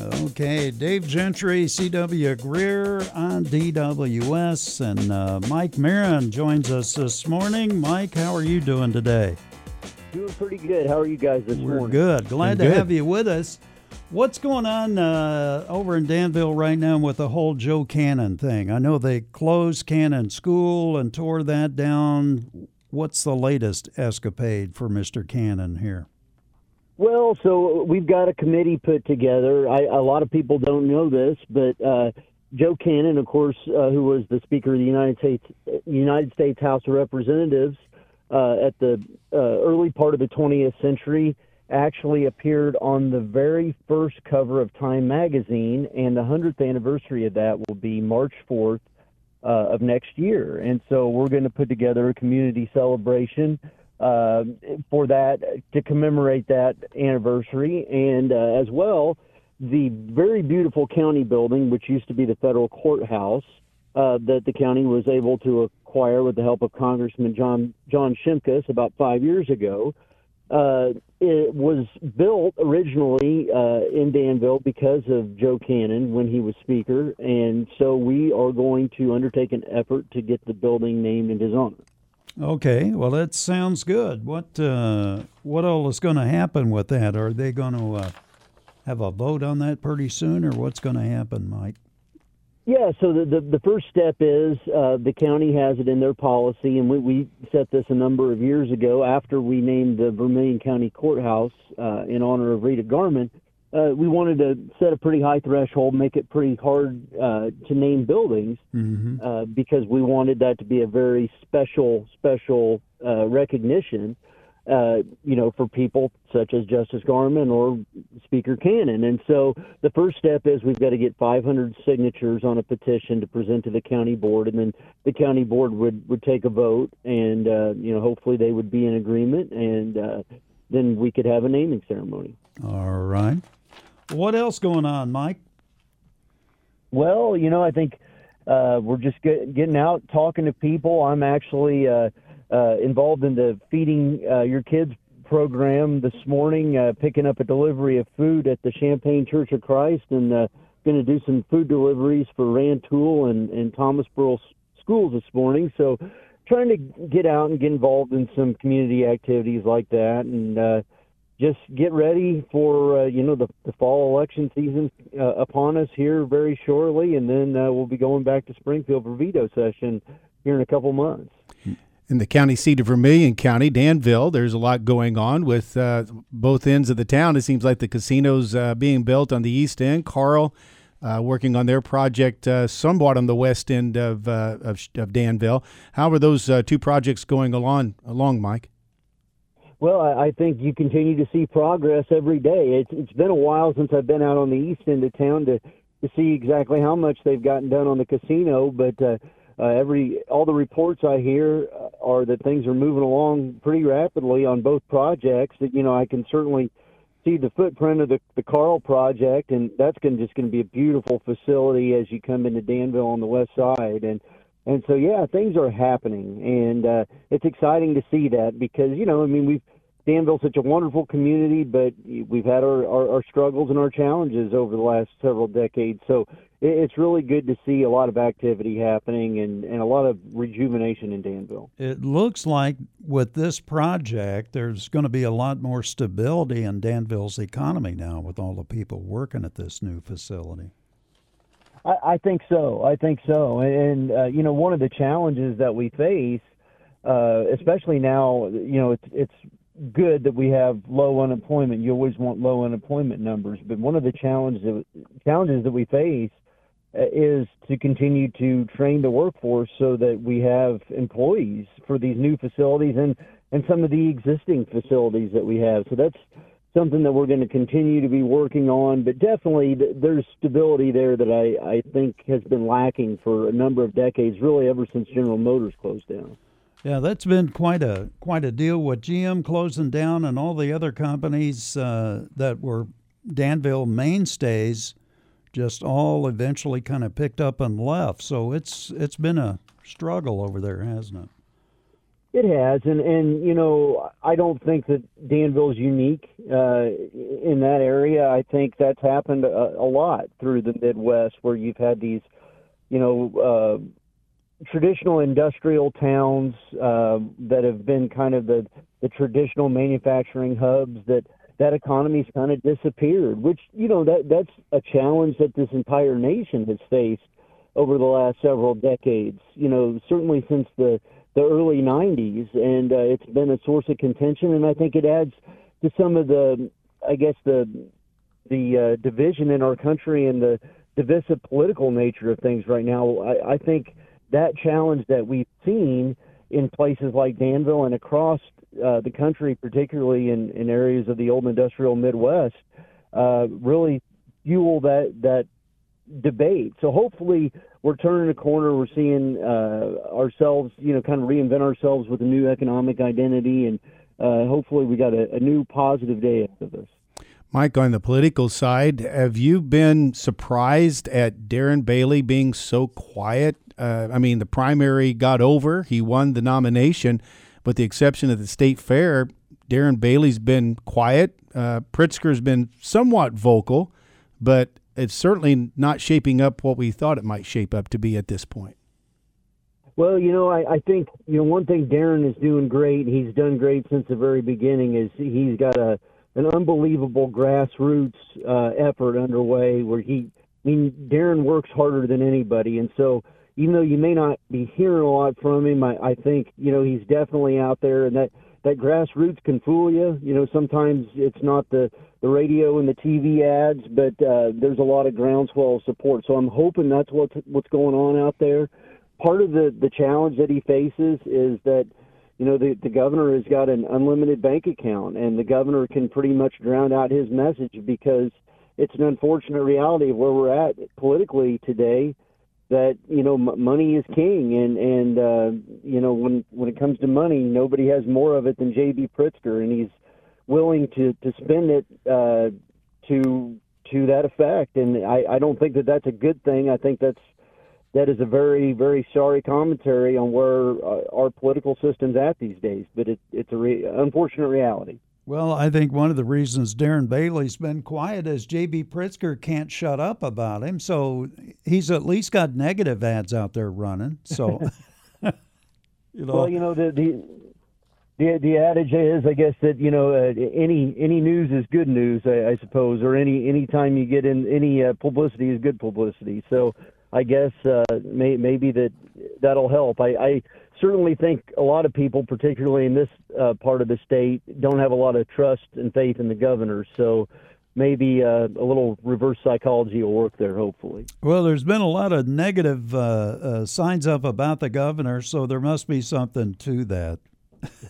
Okay, Dave Gentry, CW Greer on DWS, and uh, Mike Marron joins us this morning. Mike, how are you doing today? Doing pretty good. How are you guys this We're morning? good. Glad Doing to good. have you with us. What's going on uh, over in Danville right now with the whole Joe Cannon thing? I know they closed Cannon School and tore that down. What's the latest escapade for Mr. Cannon here? Well, so we've got a committee put together. I, a lot of people don't know this, but uh, Joe Cannon, of course, uh, who was the Speaker of the United States United States House of Representatives uh, at the uh, early part of the 20th century, actually appeared on the very first cover of Time magazine, and the 100th anniversary of that will be March 4th uh, of next year. And so we're going to put together a community celebration uh, for that to commemorate that anniversary, and uh, as well the very beautiful county building, which used to be the federal courthouse, uh, that the county was able to acquire with the help of Congressman John John Shimkus about five years ago. Uh, it was built originally uh, in Danville because of Joe Cannon when he was Speaker, and so we are going to undertake an effort to get the building named in his honor. Okay, well that sounds good. What uh, what all is going to happen with that? Are they going to uh, have a vote on that pretty soon, or what's going to happen, Mike? Yeah, so the, the, the first step is uh, the county has it in their policy, and we, we set this a number of years ago after we named the Vermilion County Courthouse uh, in honor of Rita Garman. Uh, we wanted to set a pretty high threshold, make it pretty hard uh, to name buildings Mm-hmm. uh, because we wanted that to be a very special, special uh, recognition, uh, you know, for people such as Justice Garman or Speaker Cannon. And so the first step is we've got to get 500 signatures on a petition to present to the county board, and then the county board would would take a vote, and uh, you know, hopefully they would be in agreement, and uh, then we could have a naming ceremony. All right. What else going on, Mike? Well, you know, I think uh, we're just get, getting out, talking to people. I'm actually uh, uh, involved in the feeding uh, your kids program this morning, uh, picking up a delivery of food at the Champaign Church of Christ, and uh, going to do some food deliveries for Rantoul and and Thomasboro s- schools this morning. So, trying to get out and get involved in some community activities like that, and uh, just get ready for uh, you know the, the fall election season uh, upon us here very shortly, and then uh, we'll be going back to Springfield for veto session here in a couple months. in the county seat of Vermilion County, Danville. There's a lot going on with uh, both ends of the town. It seems like the casinos uh, being built on the east end. Carle uh, working on their project somewhat on the west end of of, of Danville. How are those two projects going along? Along, Mike. Well, I, think you continue to see progress every day. It's it's been a while since I've been out on the east end of town to to see exactly how much they've gotten done on the casino, but uh, uh, every all the reports I hear uh, are that things are moving along pretty rapidly on both projects. That you know, I can certainly see the footprint of the the Carle project, and that's going just going to be a beautiful facility as you come into Danville on the west side, and and so yeah, things are happening, and uh, it's exciting to see that because you know, I mean, we've Danville's such a wonderful community, but we've had our, our, our struggles and our challenges over the last several decades. So it, it's really good to see a lot of activity happening and, and a lot of rejuvenation in Danville. It looks like with this project, there's going to be a lot more stability in Danville's economy now with all the people working at this new facility. I, I think so. I think so. And, and uh, you know, one of the challenges that we face, uh, especially now, you know, it's it's good that we have low unemployment. You always want low unemployment numbers, but one of the challenges that, challenges that we face uh, is to continue to train the workforce so that we have employees for these new facilities and and some of the existing facilities that we have. So that's something that we're going to continue to be working on. But definitely, th- there's stability there that I I think has been lacking for a number of decades, really ever since General Motors closed down. Yeah, that's been quite a quite a deal with GM closing down and all the other companies uh, that were Danville mainstays, just all eventually kind of picked up and left. So it's it's been a struggle over there, hasn't it? It has, and and you know, I don't think that Danville is unique uh, in that area. I think that's happened a, a lot through the Midwest, where you've had these, you know, uh, traditional industrial towns uh, that have been kind of the the traditional manufacturing hubs that that economy's kind of disappeared. Which you know that that's a challenge that this entire nation has faced over the last several decades. You know, certainly since the the early 90s, and uh, it's been a source of contention. And I think it adds to some of the, I guess the the uh, division in our country and the divisive political nature of things right now. I, I think that challenge that we've seen in places like Danville and across uh, the country, particularly in, in areas of the old industrial Midwest, uh, really fuel that that debate. So hopefully we're turning a corner. We're seeing uh, ourselves, you know, kind of reinvent ourselves with a new economic identity, and uh, hopefully we got a, a new positive day after this. Mike, on the political side, have you been surprised at Darren Bailey being so quiet? Uh, I mean, the primary got over, he won the nomination, but the exception of the state fair, Darren Bailey's been quiet. Uh, Pritzker's been somewhat vocal, but it's certainly not shaping up what we thought it might shape up to be at this point. Well, you know, I, I think you know one thing Darren is doing great. He's done great since the very beginning. Is he's got a an unbelievable grassroots uh, effort underway where he. I mean, Darren works harder than anybody, and so even though you may not be hearing a lot from him, I, I think you know he's definitely out there, and that that grassroots can fool you. You know, sometimes it's not the the radio and the TV ads, but uh, there's a lot of groundswell support. So I'm hoping that's what's what's going on out there. Part of the the challenge that he faces is that you know the the governor has got an unlimited bank account, and the governor can pretty much drown out his message because it's an unfortunate reality of where we're at politically today that you know m- money is king. And and uh you know when when it comes to money nobody has more of it than JB Pritzker. And he's willing to to spend it uh to to that effect. And I I don't think that that's a good thing. I think that's that is a very very sorry commentary on where uh, our political system's at these days. But it it's a re- unfortunate reality well, I think one of the reasons Darren Bailey's been quiet is J.B. Pritzker can't shut up about him. So he's at least got negative ads out there running. So, you know. Well, you know the the the, the adage is, I guess that you know uh, any any news is good news, I, I suppose, or any any time you get in any uh, publicity is good publicity. So I guess uh, may, maybe that that'll help. I, I certainly think a lot of people, particularly in this uh, part of the state, don't have a lot of trust and faith in the governor. So maybe uh, a little reverse psychology will work there, hopefully. Well, there's been a lot of negative uh, uh signs up about the governor, so there must be something to that.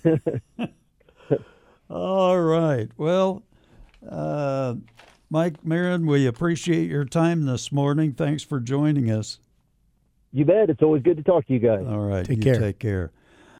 All right. Well, uh, Mike Marron, we appreciate your time this morning. Thanks for joining us. You bet. It's always good to talk to you guys. All right. Take you care. Take care.